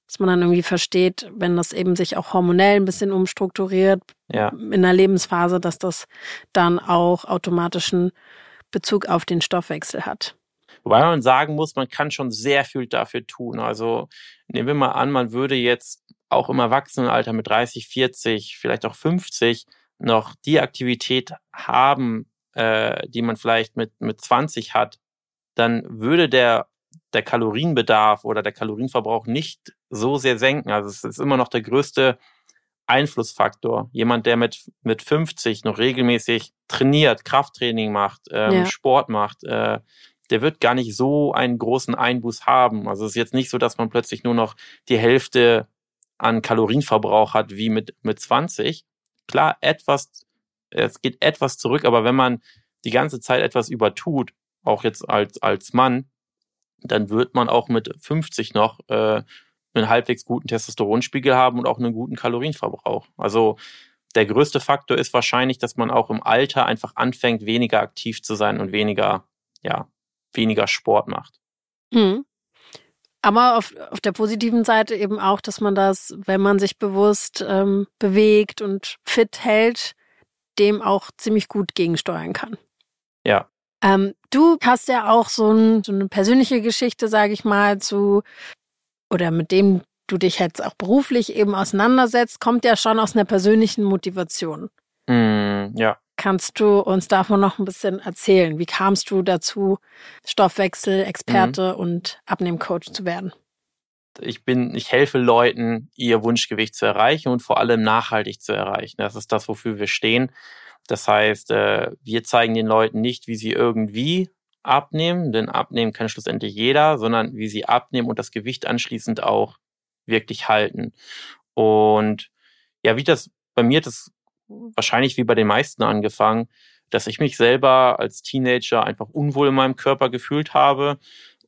Dass man dann irgendwie versteht, wenn das eben sich auch hormonell ein bisschen umstrukturiert ja. in der Lebensphase, dass das dann auch automatischen Bezug auf den Stoffwechsel hat. Wobei man sagen muss, man kann schon sehr viel dafür tun. Also nehmen wir mal an, man würde jetzt auch im Erwachsenenalter mit 30, 40, vielleicht auch 50 noch die Aktivität haben, äh, die man vielleicht mit, mit 20 hat, dann würde der, der Kalorienbedarf oder der Kalorienverbrauch nicht so sehr senken. Also es ist immer noch der größte Einflussfaktor. Jemand, der mit, mit 50 noch regelmäßig trainiert, Krafttraining macht, ähm, ja. Sport macht, äh, der wird gar nicht so einen großen Einbuß haben. Also es ist jetzt nicht so, dass man plötzlich nur noch die Hälfte an Kalorienverbrauch hat wie mit, mit 20. Klar, etwas, es geht etwas zurück, aber wenn man die ganze Zeit etwas übertut, auch jetzt als, als Mann, dann wird man auch mit 50 noch äh, einen halbwegs guten Testosteronspiegel haben und auch einen guten Kalorienverbrauch. Also der größte Faktor ist wahrscheinlich, dass man auch im Alter einfach anfängt, weniger aktiv zu sein und weniger, ja, weniger Sport macht. Mhm. Aber auf, auf der positiven Seite eben auch, dass man das, wenn man sich bewusst ähm, bewegt und fit hält, dem auch ziemlich gut gegensteuern kann. Ja. Ähm, du hast ja auch so, ein, so eine persönliche Geschichte, sage ich mal, zu oder mit dem du dich jetzt auch beruflich eben auseinandersetzt, kommt ja schon aus einer persönlichen Motivation. Mm, ja. Kannst du uns davon noch ein bisschen erzählen? Wie kamst du dazu, Stoffwechsel-Experte mhm. und Abnehmcoach zu werden? Ich bin, ich helfe Leuten, ihr Wunschgewicht zu erreichen und vor allem nachhaltig zu erreichen. Das ist das, wofür wir stehen. Das heißt, äh, wir zeigen den Leuten nicht, wie sie irgendwie abnehmen, denn abnehmen kann schlussendlich jeder, sondern wie sie abnehmen und das Gewicht anschließend auch wirklich halten. Und ja, wie das bei mir das wahrscheinlich wie bei den meisten angefangen, dass ich mich selber als Teenager einfach unwohl in meinem Körper gefühlt habe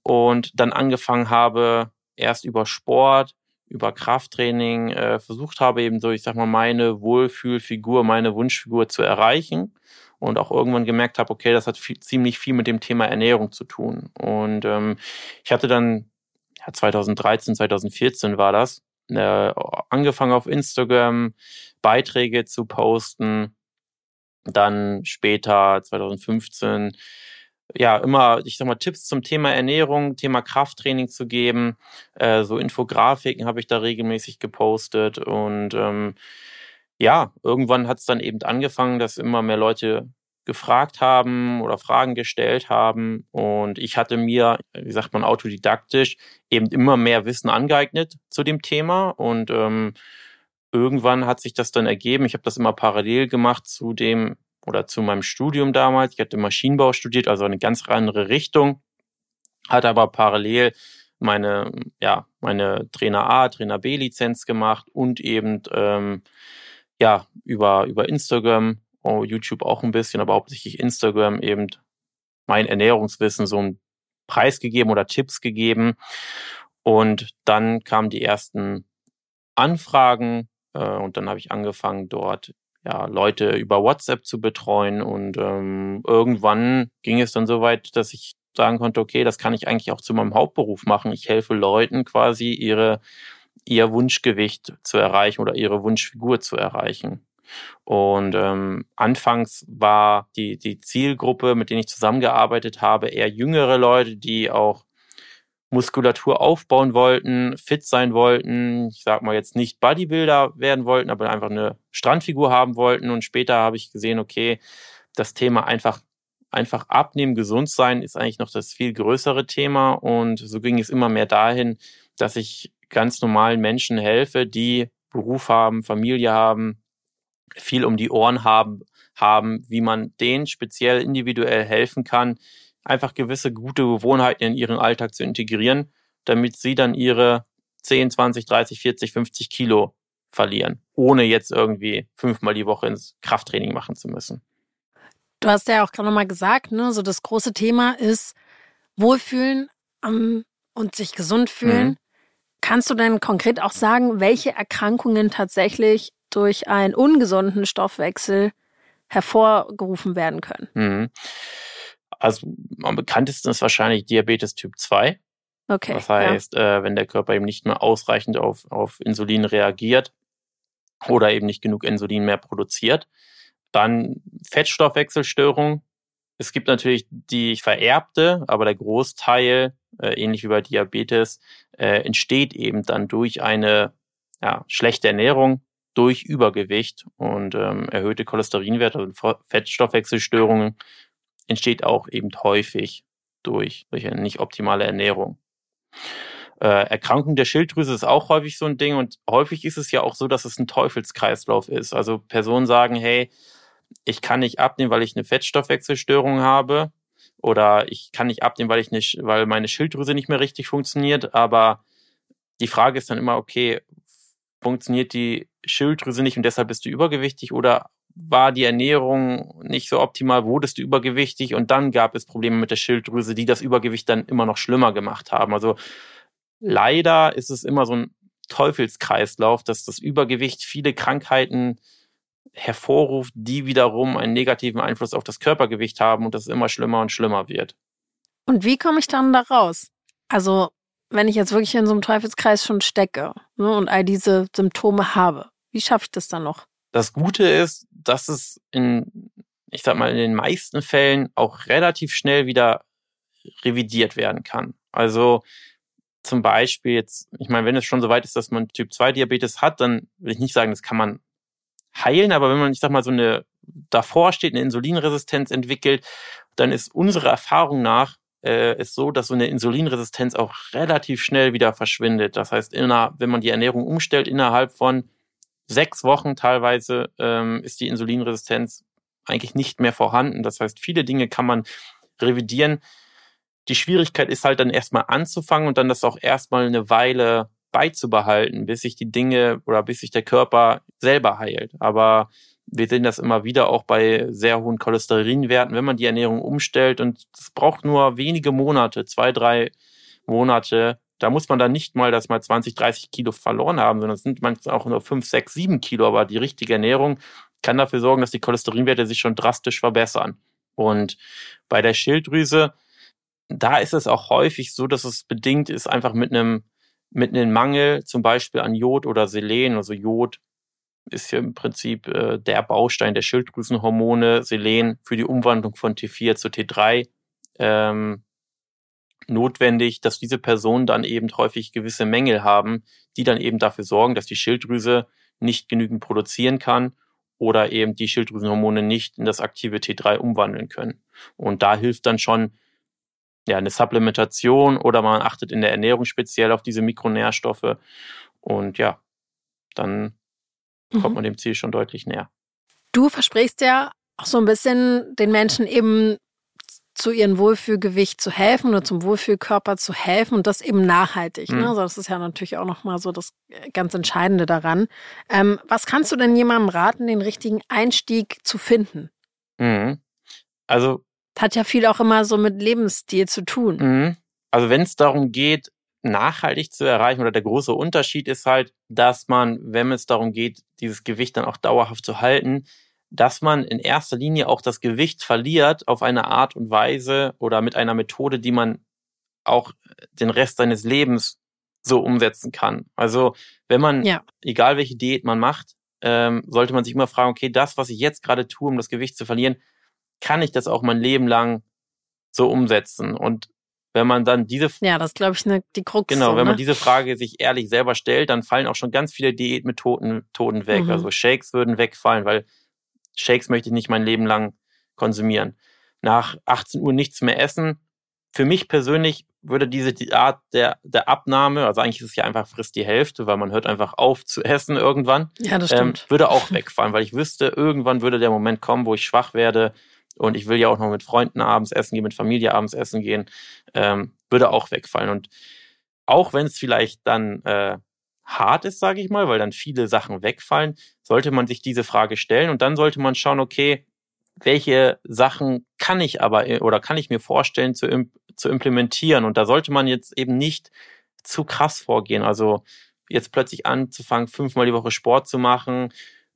und dann angefangen habe, erst über Sport, über Krafttraining äh, versucht habe, eben so, ich sag mal, meine Wohlfühlfigur, meine Wunschfigur zu erreichen und auch irgendwann gemerkt habe, okay, das hat viel, ziemlich viel mit dem Thema Ernährung zu tun. Und ähm, ich hatte dann, ja, 2013, 2014 war das, äh, angefangen auf Instagram Beiträge zu posten. Dann später 2015 ja immer, ich sag mal, Tipps zum Thema Ernährung, Thema Krafttraining zu geben. Äh, so Infografiken habe ich da regelmäßig gepostet und ähm, ja, irgendwann hat es dann eben angefangen, dass immer mehr Leute gefragt haben oder Fragen gestellt haben. Und ich hatte mir, wie sagt man, autodidaktisch eben immer mehr Wissen angeeignet zu dem Thema. Und ähm, irgendwann hat sich das dann ergeben. Ich habe das immer parallel gemacht zu dem oder zu meinem Studium damals. Ich hatte Maschinenbau studiert, also eine ganz andere Richtung, hatte aber parallel meine, ja, meine Trainer A, Trainer B Lizenz gemacht und eben ähm, ja über über Instagram oh, YouTube auch ein bisschen, aber hauptsächlich Instagram eben mein Ernährungswissen so einen Preis gegeben oder Tipps gegeben. Und dann kamen die ersten Anfragen äh, und dann habe ich angefangen, dort ja, Leute über WhatsApp zu betreuen. Und ähm, irgendwann ging es dann so weit, dass ich sagen konnte, okay, das kann ich eigentlich auch zu meinem Hauptberuf machen. Ich helfe Leuten quasi, ihre, ihr Wunschgewicht zu erreichen oder ihre Wunschfigur zu erreichen. Und ähm, anfangs war die, die Zielgruppe, mit denen ich zusammengearbeitet habe, eher jüngere Leute, die auch Muskulatur aufbauen wollten, fit sein wollten, ich sag mal jetzt nicht Bodybuilder werden wollten, aber einfach eine Strandfigur haben wollten. Und später habe ich gesehen, okay, das Thema einfach, einfach abnehmen, gesund sein ist eigentlich noch das viel größere Thema. Und so ging es immer mehr dahin, dass ich ganz normalen Menschen helfe, die Beruf haben, Familie haben, viel um die Ohren haben, haben, wie man denen speziell individuell helfen kann, einfach gewisse gute Gewohnheiten in ihren Alltag zu integrieren, damit sie dann ihre 10, 20, 30, 40, 50 Kilo verlieren, ohne jetzt irgendwie fünfmal die Woche ins Krafttraining machen zu müssen. Du hast ja auch gerade nochmal gesagt, ne, so das große Thema ist Wohlfühlen um, und sich gesund fühlen. Mhm. Kannst du denn konkret auch sagen, welche Erkrankungen tatsächlich durch einen ungesunden Stoffwechsel hervorgerufen werden können? Mhm. Also am bekanntesten ist wahrscheinlich Diabetes Typ 2. Okay. Das heißt, ja. äh, wenn der Körper eben nicht mehr ausreichend auf, auf Insulin reagiert oder eben nicht genug Insulin mehr produziert. Dann Fettstoffwechselstörung. Es gibt natürlich die vererbte, aber der Großteil, äh, ähnlich wie bei Diabetes, äh, entsteht eben dann durch eine ja, schlechte Ernährung, durch Übergewicht und ähm, erhöhte Cholesterinwerte, also Fettstoffwechselstörungen entsteht auch eben häufig durch, durch eine nicht optimale Ernährung. Äh, Erkrankung der Schilddrüse ist auch häufig so ein Ding und häufig ist es ja auch so, dass es ein Teufelskreislauf ist. Also Personen sagen, hey, ich kann nicht abnehmen, weil ich eine Fettstoffwechselstörung habe oder ich kann nicht abnehmen, weil ich nicht, weil meine Schilddrüse nicht mehr richtig funktioniert. Aber die Frage ist dann immer, okay, funktioniert die Schilddrüse nicht und deshalb bist du übergewichtig oder war die Ernährung nicht so optimal, wurdest du übergewichtig und dann gab es Probleme mit der Schilddrüse, die das Übergewicht dann immer noch schlimmer gemacht haben. Also leider ist es immer so ein Teufelskreislauf, dass das Übergewicht viele Krankheiten hervorruft, die wiederum einen negativen Einfluss auf das Körpergewicht haben und das immer schlimmer und schlimmer wird. Und wie komme ich dann da raus? Also, wenn ich jetzt wirklich in so einem Teufelskreis schon stecke ne, und all diese Symptome habe, wie schaffe ich das dann noch? Das Gute ist, dass es in, ich sag mal, in den meisten Fällen auch relativ schnell wieder revidiert werden kann. Also zum Beispiel jetzt, ich meine, wenn es schon so weit ist, dass man Typ 2 Diabetes hat, dann will ich nicht sagen, das kann man heilen, aber wenn man, ich sag mal, so eine davor steht, eine Insulinresistenz entwickelt, dann ist unsere Erfahrung nach äh, ist so, dass so eine Insulinresistenz auch relativ schnell wieder verschwindet. Das heißt, inner, wenn man die Ernährung umstellt, innerhalb von sechs Wochen teilweise ähm, ist die Insulinresistenz eigentlich nicht mehr vorhanden. Das heißt, viele Dinge kann man revidieren. Die Schwierigkeit ist halt dann erstmal anzufangen und dann das auch erstmal eine Weile beizubehalten, bis sich die Dinge oder bis sich der Körper selber heilt. Aber wir sehen das immer wieder auch bei sehr hohen Cholesterinwerten, wenn man die Ernährung umstellt und es braucht nur wenige Monate, zwei, drei Monate, da muss man dann nicht mal das mal 20, 30 Kilo verloren haben, sondern es sind manchmal auch nur 5, 6, 7 Kilo. Aber die richtige Ernährung kann dafür sorgen, dass die Cholesterinwerte sich schon drastisch verbessern. Und bei der Schilddrüse, da ist es auch häufig so, dass es bedingt ist einfach mit einem, mit einem Mangel, zum Beispiel an Jod oder Selen. Also Jod ist ja im Prinzip äh, der Baustein der Schilddrüsenhormone, Selen für die Umwandlung von T4 zu T3. Ähm, notwendig, dass diese Personen dann eben häufig gewisse Mängel haben, die dann eben dafür sorgen, dass die Schilddrüse nicht genügend produzieren kann oder eben die Schilddrüsenhormone nicht in das aktive T3 umwandeln können. Und da hilft dann schon ja, eine Supplementation oder man achtet in der Ernährung speziell auf diese Mikronährstoffe. Und ja, dann mhm. kommt man dem Ziel schon deutlich näher. Du versprichst ja auch so ein bisschen den Menschen eben zu ihrem Wohlfühlgewicht zu helfen oder zum Wohlfühlkörper zu helfen und das eben nachhaltig. Ne? Mhm. Ne? Also das ist ja natürlich auch nochmal so das ganz Entscheidende daran. Ähm, was kannst du denn jemandem raten, den richtigen Einstieg zu finden? Mhm. Also hat ja viel auch immer so mit Lebensstil zu tun. Mhm. Also wenn es darum geht, nachhaltig zu erreichen oder der große Unterschied ist halt, dass man, wenn es darum geht, dieses Gewicht dann auch dauerhaft zu halten, dass man in erster Linie auch das Gewicht verliert auf eine Art und Weise oder mit einer Methode, die man auch den Rest seines Lebens so umsetzen kann. Also wenn man, ja. egal welche Diät man macht, ähm, sollte man sich immer fragen, okay, das, was ich jetzt gerade tue, um das Gewicht zu verlieren, kann ich das auch mein Leben lang so umsetzen? Und wenn man dann diese ja das glaube ich ne, die Krux genau wenn ne? man diese Frage sich ehrlich selber stellt dann fallen auch schon ganz viele Diätmethoden Methoden weg mhm. also Shakes würden wegfallen weil Shakes möchte ich nicht mein Leben lang konsumieren. Nach 18 Uhr nichts mehr essen. Für mich persönlich würde diese Art der, der Abnahme, also eigentlich ist es ja einfach frisst die Hälfte, weil man hört einfach auf zu essen irgendwann. Ja, das stimmt. Ähm, würde auch wegfallen, weil ich wüsste, irgendwann würde der Moment kommen, wo ich schwach werde und ich will ja auch noch mit Freunden abends essen gehen, mit Familie abends essen gehen, ähm, würde auch wegfallen. Und auch wenn es vielleicht dann äh, hart ist, sage ich mal, weil dann viele Sachen wegfallen, sollte man sich diese Frage stellen und dann sollte man schauen, okay, welche Sachen kann ich aber äh, oder kann ich mir vorstellen zu, zu implementieren? Und da sollte man jetzt eben nicht zu krass vorgehen. Also jetzt plötzlich anzufangen, fünfmal die Woche Sport zu machen,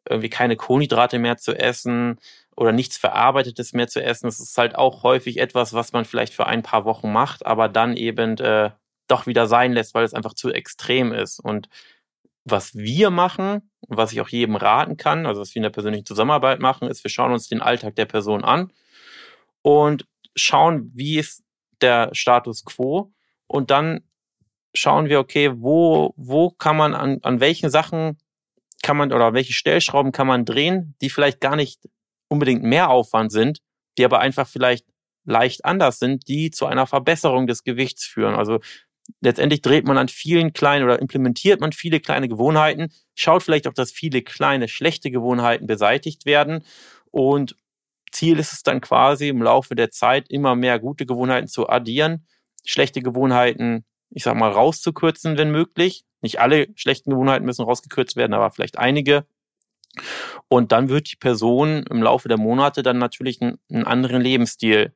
irgendwie keine Kohlenhydrate mehr zu essen oder nichts Verarbeitetes mehr zu essen. Das ist halt auch häufig etwas, was man vielleicht für ein paar Wochen macht, aber dann eben äh, doch wieder sein lässt, weil es einfach zu extrem ist. Und was wir machen, was ich auch jedem raten kann, also was wir in der persönlichen Zusammenarbeit machen, ist, wir schauen uns den Alltag der Person an und schauen, wie ist der Status quo und dann schauen wir, okay, wo, wo kann man an, an welchen Sachen kann man oder welche Stellschrauben kann man drehen, die vielleicht gar nicht unbedingt mehr Aufwand sind, die aber einfach vielleicht leicht anders sind, die zu einer Verbesserung des Gewichts führen. Also letztendlich dreht man an vielen kleinen oder implementiert man viele kleine Gewohnheiten, schaut vielleicht auch, dass viele kleine schlechte Gewohnheiten beseitigt werden und Ziel ist es dann quasi im Laufe der Zeit immer mehr gute Gewohnheiten zu addieren, schlechte Gewohnheiten, ich sag mal, rauszukürzen, wenn möglich. Nicht alle schlechten Gewohnheiten müssen rausgekürzt werden, aber vielleicht einige. Und dann wird die Person im Laufe der Monate dann natürlich einen, anderen Lebensstil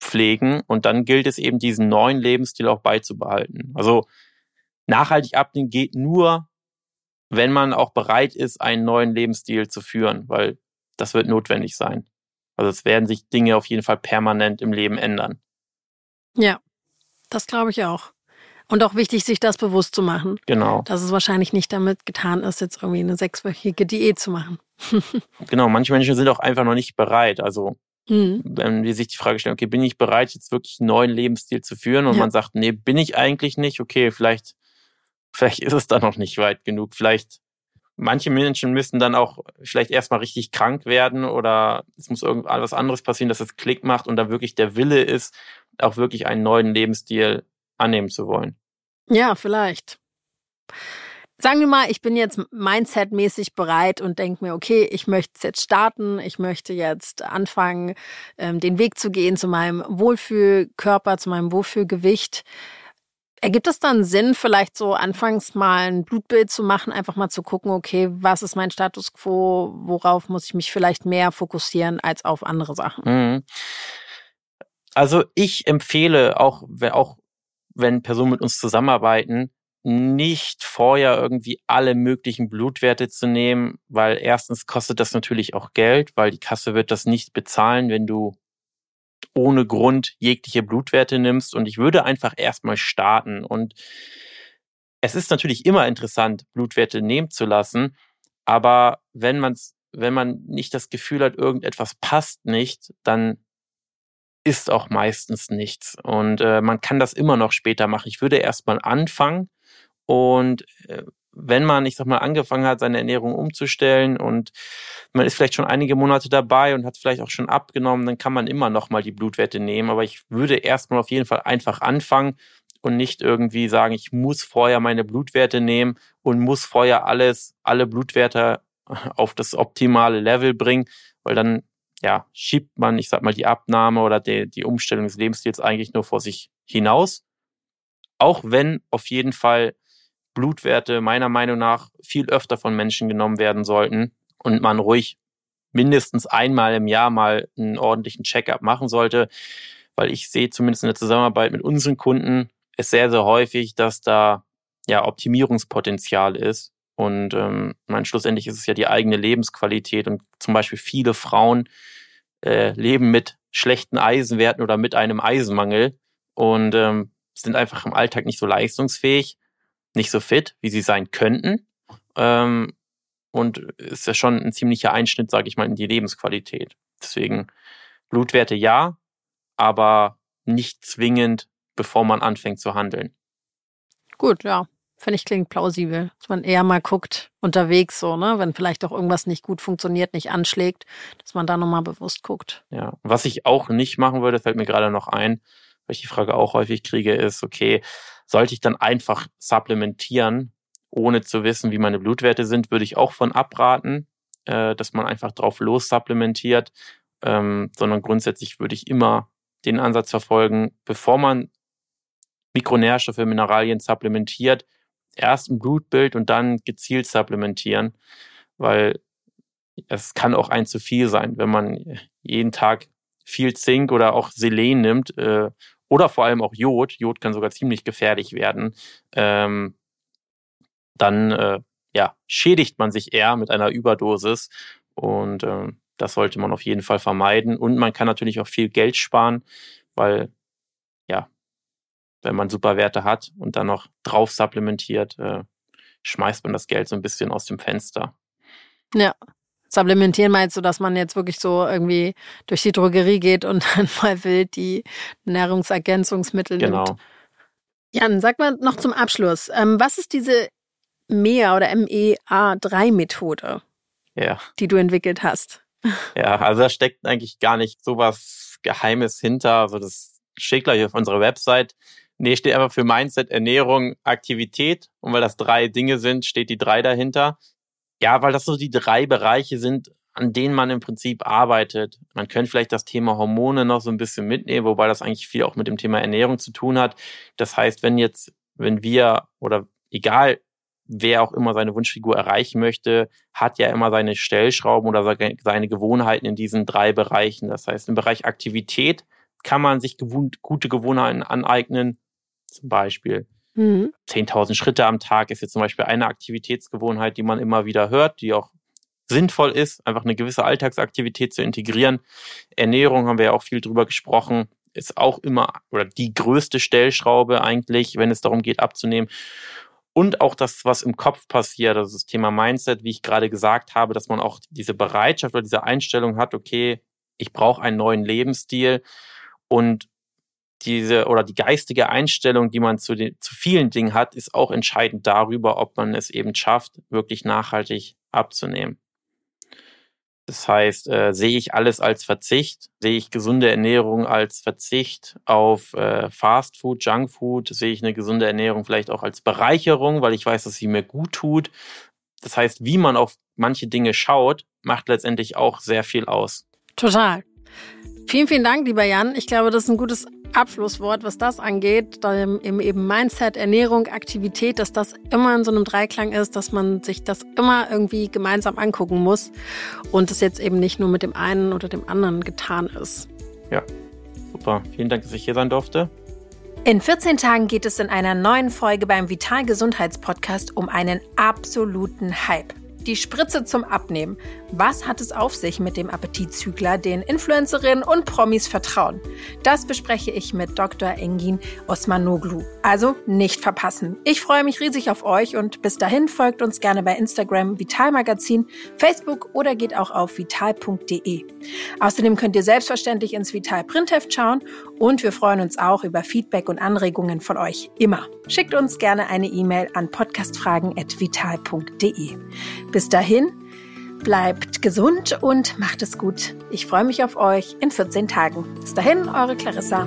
pflegen und dann gilt es eben diesen neuen Lebensstil auch beizubehalten. Also nachhaltig abnehmen geht nur, wenn man auch bereit ist, einen neuen Lebensstil zu führen, weil das wird notwendig sein. Also es werden sich Dinge auf jeden Fall permanent im Leben ändern. Ja, das glaube ich auch. Und auch wichtig, sich das bewusst zu machen. Genau. Dass es wahrscheinlich nicht damit getan ist, jetzt irgendwie eine sechswöchige Diät zu machen. genau, manche Menschen sind auch einfach noch nicht bereit. Also Mhm. Wenn wir sich die Frage stellen, okay, bin ich bereit, jetzt wirklich einen neuen Lebensstil zu führen? Und ja. man sagt, nee, bin ich eigentlich nicht. Okay, vielleicht, vielleicht ist es da noch nicht weit genug. Vielleicht, manche Menschen müssen dann auch vielleicht erstmal richtig krank werden oder es muss irgendwas anderes passieren, dass es Klick macht und da wirklich der Wille ist, auch wirklich einen neuen Lebensstil annehmen zu wollen. Ja, vielleicht sagen wir mal, ich bin jetzt mindsetmäßig bereit und denke mir, okay, ich möchte jetzt starten, ich möchte jetzt anfangen, ähm, den Weg zu gehen zu meinem Wohlfühlkörper, zu meinem Wohlfühlgewicht. Ergibt es dann Sinn, vielleicht so anfangs mal ein Blutbild zu machen, einfach mal zu gucken, okay, was ist mein Status quo, worauf muss ich mich vielleicht mehr fokussieren als auf andere Sachen? Mhm. Also ich empfehle auch, auch wenn Personen mit uns zusammenarbeiten, nicht vorher irgendwie alle möglichen Blutwerte zu nehmen, weil erstens kostet das natürlich auch Geld, weil die Kasse wird das nicht bezahlen, wenn du ohne Grund jegliche Blutwerte nimmst. Und ich würde einfach erstmal starten. Und es ist natürlich immer interessant, Blutwerte nehmen zu lassen. Aber wenn man's, wenn man nicht das Gefühl hat, irgendetwas passt nicht, dann ist auch meistens nichts. Und äh, man kann das immer noch später machen. Ich würde erstmal anfangen und äh, wenn man, ich sag mal, angefangen hat, seine Ernährung umzustellen und man ist vielleicht schon einige Monate dabei und hat vielleicht auch schon abgenommen, dann kann man immer noch mal die Blutwerte nehmen. Aber ich würde erstmal auf jeden Fall einfach anfangen und nicht irgendwie sagen, ich muss vorher meine Blutwerte nehmen und muss vorher alles, alle Blutwerte auf das optimale Level bringen, weil dann, ja, schiebt man, ich sag mal, die Abnahme oder die, die Umstellung des Lebensstils eigentlich nur vor sich hinaus. Auch wenn auf jeden Fall Blutwerte meiner Meinung nach viel öfter von Menschen genommen werden sollten und man ruhig mindestens einmal im Jahr mal einen ordentlichen Checkup machen sollte, weil ich sehe zumindest in der Zusammenarbeit mit unseren Kunden es sehr, sehr häufig, dass da ja Optimierungspotenzial ist. Und ähm, mein, schlussendlich ist es ja die eigene Lebensqualität und zum Beispiel viele Frauen äh, leben mit schlechten Eisenwerten oder mit einem Eisenmangel und ähm, sind einfach im Alltag nicht so leistungsfähig nicht so fit, wie sie sein könnten. Ähm, und ist ja schon ein ziemlicher Einschnitt, sage ich mal, in die Lebensqualität. Deswegen Blutwerte ja, aber nicht zwingend, bevor man anfängt zu handeln. Gut, ja. Finde ich klingt plausibel. Dass man eher mal guckt, unterwegs so, ne, wenn vielleicht auch irgendwas nicht gut funktioniert, nicht anschlägt, dass man da nochmal bewusst guckt. Ja. Was ich auch nicht machen würde, fällt mir gerade noch ein, weil ich die Frage auch häufig kriege, ist, okay, sollte ich dann einfach supplementieren, ohne zu wissen, wie meine Blutwerte sind, würde ich auch von abraten, äh, dass man einfach drauf los supplementiert. ähm, sondern grundsätzlich würde ich immer den Ansatz verfolgen, bevor man Mikronährstoffe, Mineralien supplementiert, erst ein Blutbild und dann gezielt supplementieren, weil es kann auch ein zu viel sein, wenn man jeden Tag viel Zink oder auch Selen nimmt äh, oder vor allem auch Jod. Jod kann sogar ziemlich gefährlich werden. Ähm, dann äh, ja, schädigt man sich eher mit einer Überdosis und äh, das sollte man auf jeden Fall vermeiden. Und man kann natürlich auch viel Geld sparen, weil wenn man super Werte hat und dann noch drauf supplementiert, äh, schmeißt man das Geld so ein bisschen aus dem Fenster. Ja. Supplementieren meinst du, dass man jetzt wirklich so irgendwie durch die Drogerie geht und dann mal wild die Nahrungsergänzungsmittel genau. nimmt? Jan, sag mal noch zum Abschluss, ähm, was ist diese MEA oder MEA3-Methode, ja. die du entwickelt hast? Ja, also da steckt eigentlich gar nicht so was Geheimes hinter. Also das steht gleich auf unserer Website. Nee, steht einfach für Mindset, Ernährung, Aktivität. Und weil das drei Dinge sind, steht die drei dahinter. Ja, weil das so die drei Bereiche sind, an denen man im Prinzip arbeitet. Man könnte vielleicht das Thema Hormone noch so ein bisschen mitnehmen, wobei das eigentlich viel auch mit dem Thema Ernährung zu tun hat. Das heißt, wenn jetzt, wenn wir oder egal wer auch immer seine Wunschfigur erreichen möchte, hat ja immer seine Stellschrauben oder seine Gewohnheiten in diesen drei Bereichen. Das heißt, im Bereich Aktivität kann man sich gute Gewohnheiten aneignen. Zum Beispiel mhm. 10.000 Schritte am Tag ist jetzt zum Beispiel eine Aktivitätsgewohnheit, die man immer wieder hört, die auch sinnvoll ist, einfach eine gewisse Alltagsaktivität zu integrieren. Ernährung haben wir ja auch viel drüber gesprochen, ist auch immer oder die größte Stellschraube eigentlich, wenn es darum geht abzunehmen und auch das, was im Kopf passiert, also das Thema Mindset, wie ich gerade gesagt habe, dass man auch diese Bereitschaft oder diese Einstellung hat, okay, ich brauche einen neuen Lebensstil und diese oder die geistige Einstellung, die man zu, den, zu vielen Dingen hat, ist auch entscheidend darüber, ob man es eben schafft, wirklich nachhaltig abzunehmen. Das heißt, äh, sehe ich alles als Verzicht, sehe ich gesunde Ernährung als Verzicht auf äh, Fast Food, Junk Food, sehe ich eine gesunde Ernährung vielleicht auch als Bereicherung, weil ich weiß, dass sie mir gut tut. Das heißt, wie man auf manche Dinge schaut, macht letztendlich auch sehr viel aus. Total. Vielen, vielen Dank, lieber Jan. Ich glaube, das ist ein gutes Abschlusswort, was das angeht, im eben Mindset, Ernährung, Aktivität, dass das immer in so einem Dreiklang ist, dass man sich das immer irgendwie gemeinsam angucken muss und es jetzt eben nicht nur mit dem einen oder dem anderen getan ist. Ja, super. Vielen Dank, dass ich hier sein durfte. In 14 Tagen geht es in einer neuen Folge beim Vital Gesundheitspodcast um einen absoluten Hype. Die Spritze zum Abnehmen. Was hat es auf sich mit dem Appetitzügler, den Influencerinnen und Promis vertrauen? Das bespreche ich mit Dr. Engin Osmanoglu. Also nicht verpassen. Ich freue mich riesig auf euch und bis dahin folgt uns gerne bei Instagram Vital Magazin, Facebook oder geht auch auf vital.de. Außerdem könnt ihr selbstverständlich ins Vital Printheft schauen und wir freuen uns auch über Feedback und Anregungen von euch immer. Schickt uns gerne eine E-Mail an podcastfragen.vital.de. Bis dahin, bleibt gesund und macht es gut. Ich freue mich auf euch in 14 Tagen. Bis dahin, eure Clarissa.